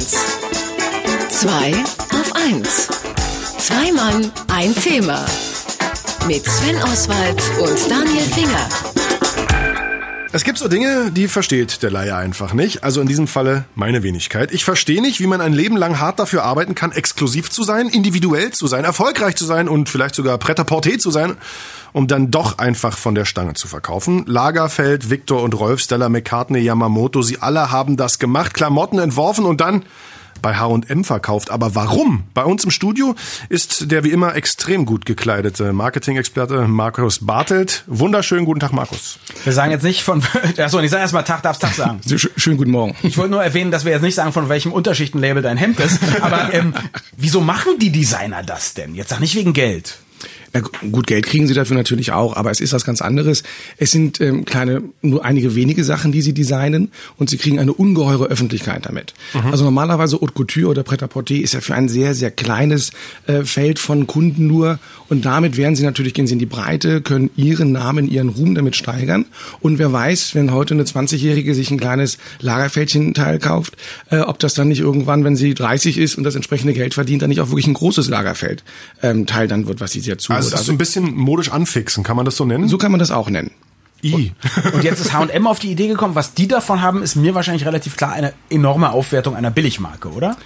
1. 2 auf 1. Zwei Mann, ein Thema. Mit Sven Oswald und Daniel Finger. Es gibt so Dinge, die versteht der Laie einfach nicht. Also in diesem Falle meine Wenigkeit. Ich verstehe nicht, wie man ein Leben lang hart dafür arbeiten kann, exklusiv zu sein, individuell zu sein, erfolgreich zu sein und vielleicht sogar Pret-à-Porter zu sein, um dann doch einfach von der Stange zu verkaufen. Lagerfeld, Victor und Rolf, Stella McCartney, Yamamoto, sie alle haben das gemacht, Klamotten entworfen und dann bei H&M verkauft. Aber warum? Bei uns im Studio ist der wie immer extrem gut gekleidete Marketing-Experte Markus Bartelt. Wunderschönen guten Tag, Markus. Wir sagen jetzt nicht von, achso, ich sage erstmal Tag, darfst Tag sagen. Schönen guten Morgen. Ich wollte nur erwähnen, dass wir jetzt nicht sagen, von welchem Unterschichtenlabel dein Hemd ist. Aber ähm, wieso machen die Designer das denn? Jetzt sag nicht wegen Geld. Na gut, Geld kriegen sie dafür natürlich auch, aber es ist was ganz anderes. Es sind ähm, kleine, nur einige wenige Sachen, die sie designen und sie kriegen eine ungeheure Öffentlichkeit damit. Mhm. Also normalerweise Haute Couture oder Pret-à-Porter ist ja für ein sehr, sehr kleines äh, Feld von Kunden nur und damit werden sie natürlich, gehen sie in die Breite, können ihren Namen, ihren Ruhm damit steigern und wer weiß, wenn heute eine 20-Jährige sich ein kleines Lagerfältchen-Teil kauft, äh, ob das dann nicht irgendwann, wenn sie 30 ist und das entsprechende Geld verdient, dann nicht auch wirklich ein großes Lagerfeld ähm, Teil dann wird, was sie sehr zu also, ist so ein bisschen modisch anfixen, kann man das so nennen? So kann man das auch nennen. I. Und jetzt ist H&M auf die Idee gekommen, was die davon haben, ist mir wahrscheinlich relativ klar eine enorme Aufwertung einer Billigmarke, oder?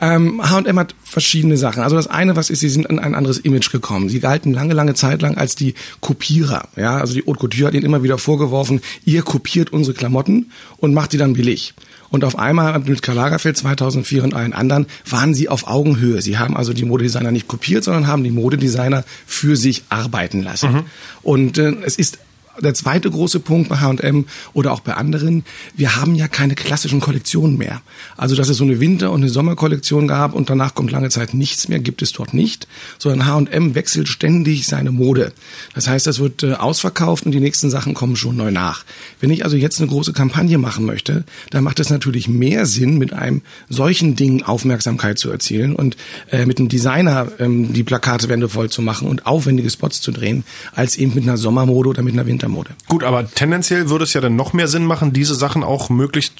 Ähm, H&M hat verschiedene Sachen. Also das eine, was ist, sie sind in ein anderes Image gekommen. Sie galten lange, lange Zeit lang als die Kopierer. Ja, also die Haute Couture hat ihnen immer wieder vorgeworfen, ihr kopiert unsere Klamotten und macht die dann billig. Und auf einmal mit Karl Lagerfeld 2004 und allen anderen waren sie auf Augenhöhe. Sie haben also die Modedesigner nicht kopiert, sondern haben die Modedesigner für sich arbeiten lassen. Mhm. Und äh, es ist der zweite große Punkt bei H&M oder auch bei anderen, wir haben ja keine klassischen Kollektionen mehr. Also, dass es so eine Winter- und eine Sommerkollektion gab und danach kommt lange Zeit nichts mehr, gibt es dort nicht, sondern H&M wechselt ständig seine Mode. Das heißt, das wird äh, ausverkauft und die nächsten Sachen kommen schon neu nach. Wenn ich also jetzt eine große Kampagne machen möchte, dann macht es natürlich mehr Sinn, mit einem solchen Ding Aufmerksamkeit zu erzielen und äh, mit einem Designer ähm, die Plakatewände voll zu machen und aufwendige Spots zu drehen, als eben mit einer Sommermode oder mit einer Winter Mode. Gut, aber tendenziell würde es ja dann noch mehr Sinn machen, diese Sachen auch möglichst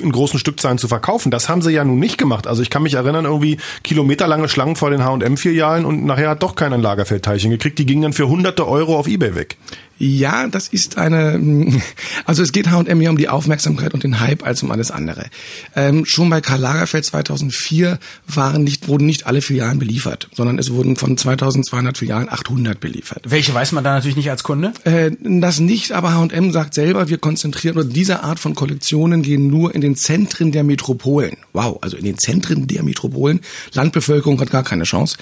in großen Stückzahlen zu verkaufen. Das haben sie ja nun nicht gemacht. Also ich kann mich erinnern, irgendwie kilometerlange Schlangen vor den H&M-Filialen und nachher hat doch keiner ein Lagerfeldteilchen gekriegt. Die gingen dann für hunderte Euro auf Ebay weg. Ja, das ist eine, also es geht H&M mehr um die Aufmerksamkeit und den Hype als um alles andere. Ähm, schon bei Karl Lagerfeld 2004 waren nicht, wurden nicht alle Filialen beliefert, sondern es wurden von 2200 Filialen 800 beliefert. Welche weiß man da natürlich nicht als Kunde? Äh, das nicht, aber H&M sagt selber, wir konzentrieren, oder diese Art von Kollektionen gehen nur in den Zentren der Metropolen. Wow, also in den Zentren der Metropolen. Landbevölkerung hat gar keine Chance.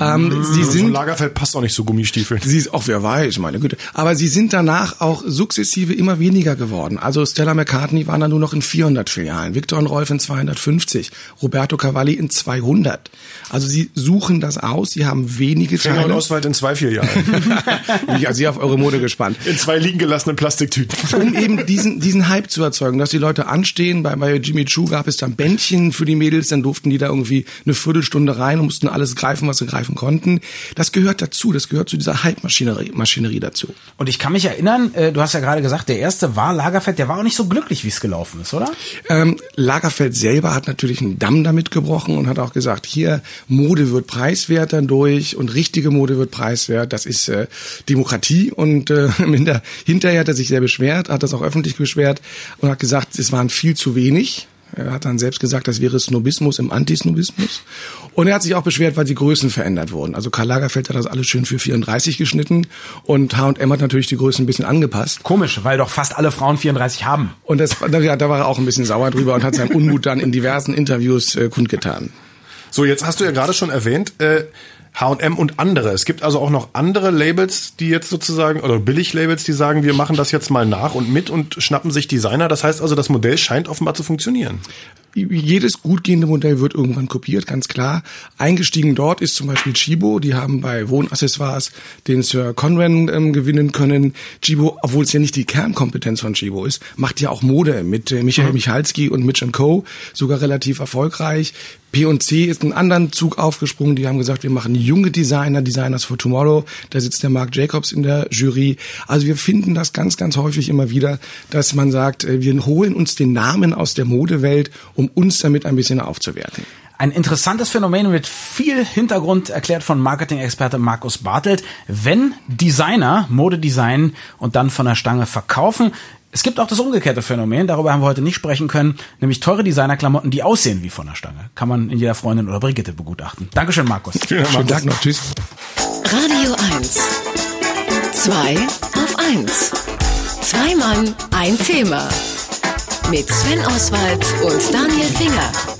Ähm, mmh, sie sind, so Lagerfeld passt auch nicht so Gummistiefel. Sie ist auch, wer weiß, meine Güte. Aber aber sie sind danach auch sukzessive immer weniger geworden. Also Stella McCartney waren dann nur noch in 400 Filialen, Victor und Rolf in 250, Roberto Cavalli in 200. Also sie suchen das aus, sie haben wenige Filialen. und Oswald in zwei Filialen. ich also auf eure Mode gespannt. In zwei liegen gelassenen Plastiktüten. Um eben diesen, diesen Hype zu erzeugen, dass die Leute anstehen. Bei, bei Jimmy Choo gab es dann Bändchen für die Mädels, dann durften die da irgendwie eine Viertelstunde rein und mussten alles greifen, was sie greifen konnten. Das gehört dazu, das gehört zu dieser Hype-Maschinerie Maschinerie dazu. Und ich kann mich erinnern, äh, du hast ja gerade gesagt, der erste war Lagerfeld, der war auch nicht so glücklich, wie es gelaufen ist, oder? Ähm, Lagerfeld selber hat natürlich einen Damm damit gebrochen und hat auch gesagt, hier, Mode wird preiswert dadurch und richtige Mode wird preiswert. Das ist äh, Demokratie und äh, hinterher hat er sich sehr beschwert, hat das auch öffentlich beschwert und hat gesagt, es waren viel zu wenig. Er hat dann selbst gesagt, das wäre Snobismus im Antisnobismus. Und er hat sich auch beschwert, weil die Größen verändert wurden. Also Karl Lagerfeld hat das alles schön für 34 geschnitten und H&M hat natürlich die Größen ein bisschen angepasst. Komisch, weil doch fast alle Frauen 34 haben. Und das, da, da war er auch ein bisschen sauer drüber und hat seinen Unmut dann in diversen Interviews äh, kundgetan. So, jetzt hast du ja gerade schon erwähnt, äh, H&M und andere. Es gibt also auch noch andere Labels, die jetzt sozusagen, oder Billig-Labels, die sagen, wir machen das jetzt mal nach und mit und schnappen sich Designer. Das heißt also, das Modell scheint offenbar zu funktionieren jedes gut gehende Modell wird irgendwann kopiert, ganz klar. Eingestiegen dort ist zum Beispiel Chibo. Die haben bei Wohnaccessoires den Sir Conran ähm, gewinnen können. Chibo, obwohl es ja nicht die Kernkompetenz von Chibo ist, macht ja auch Mode mit äh, Michael mhm. Michalski und Mitch Co. sogar relativ erfolgreich. P&C ist einen anderen Zug aufgesprungen. Die haben gesagt, wir machen junge Designer, Designers for Tomorrow. Da sitzt der Mark Jacobs in der Jury. Also wir finden das ganz, ganz häufig immer wieder, dass man sagt, äh, wir holen uns den Namen aus der Modewelt, um uns damit ein bisschen aufzuwerten. Ein interessantes Phänomen mit viel Hintergrund erklärt von Marketing-Experte Markus Bartelt. Wenn Designer Modedesign und dann von der Stange verkaufen, es gibt auch das umgekehrte Phänomen, darüber haben wir heute nicht sprechen können, nämlich teure Designerklamotten, die aussehen wie von der Stange. Kann man in jeder Freundin oder Brigitte begutachten. Dankeschön, Markus. Schönen Dank noch. Tschüss. Radio 1. Zwei auf eins. Zwei Mann, ein Thema. Mit Sven Oswald und Daniel Finger.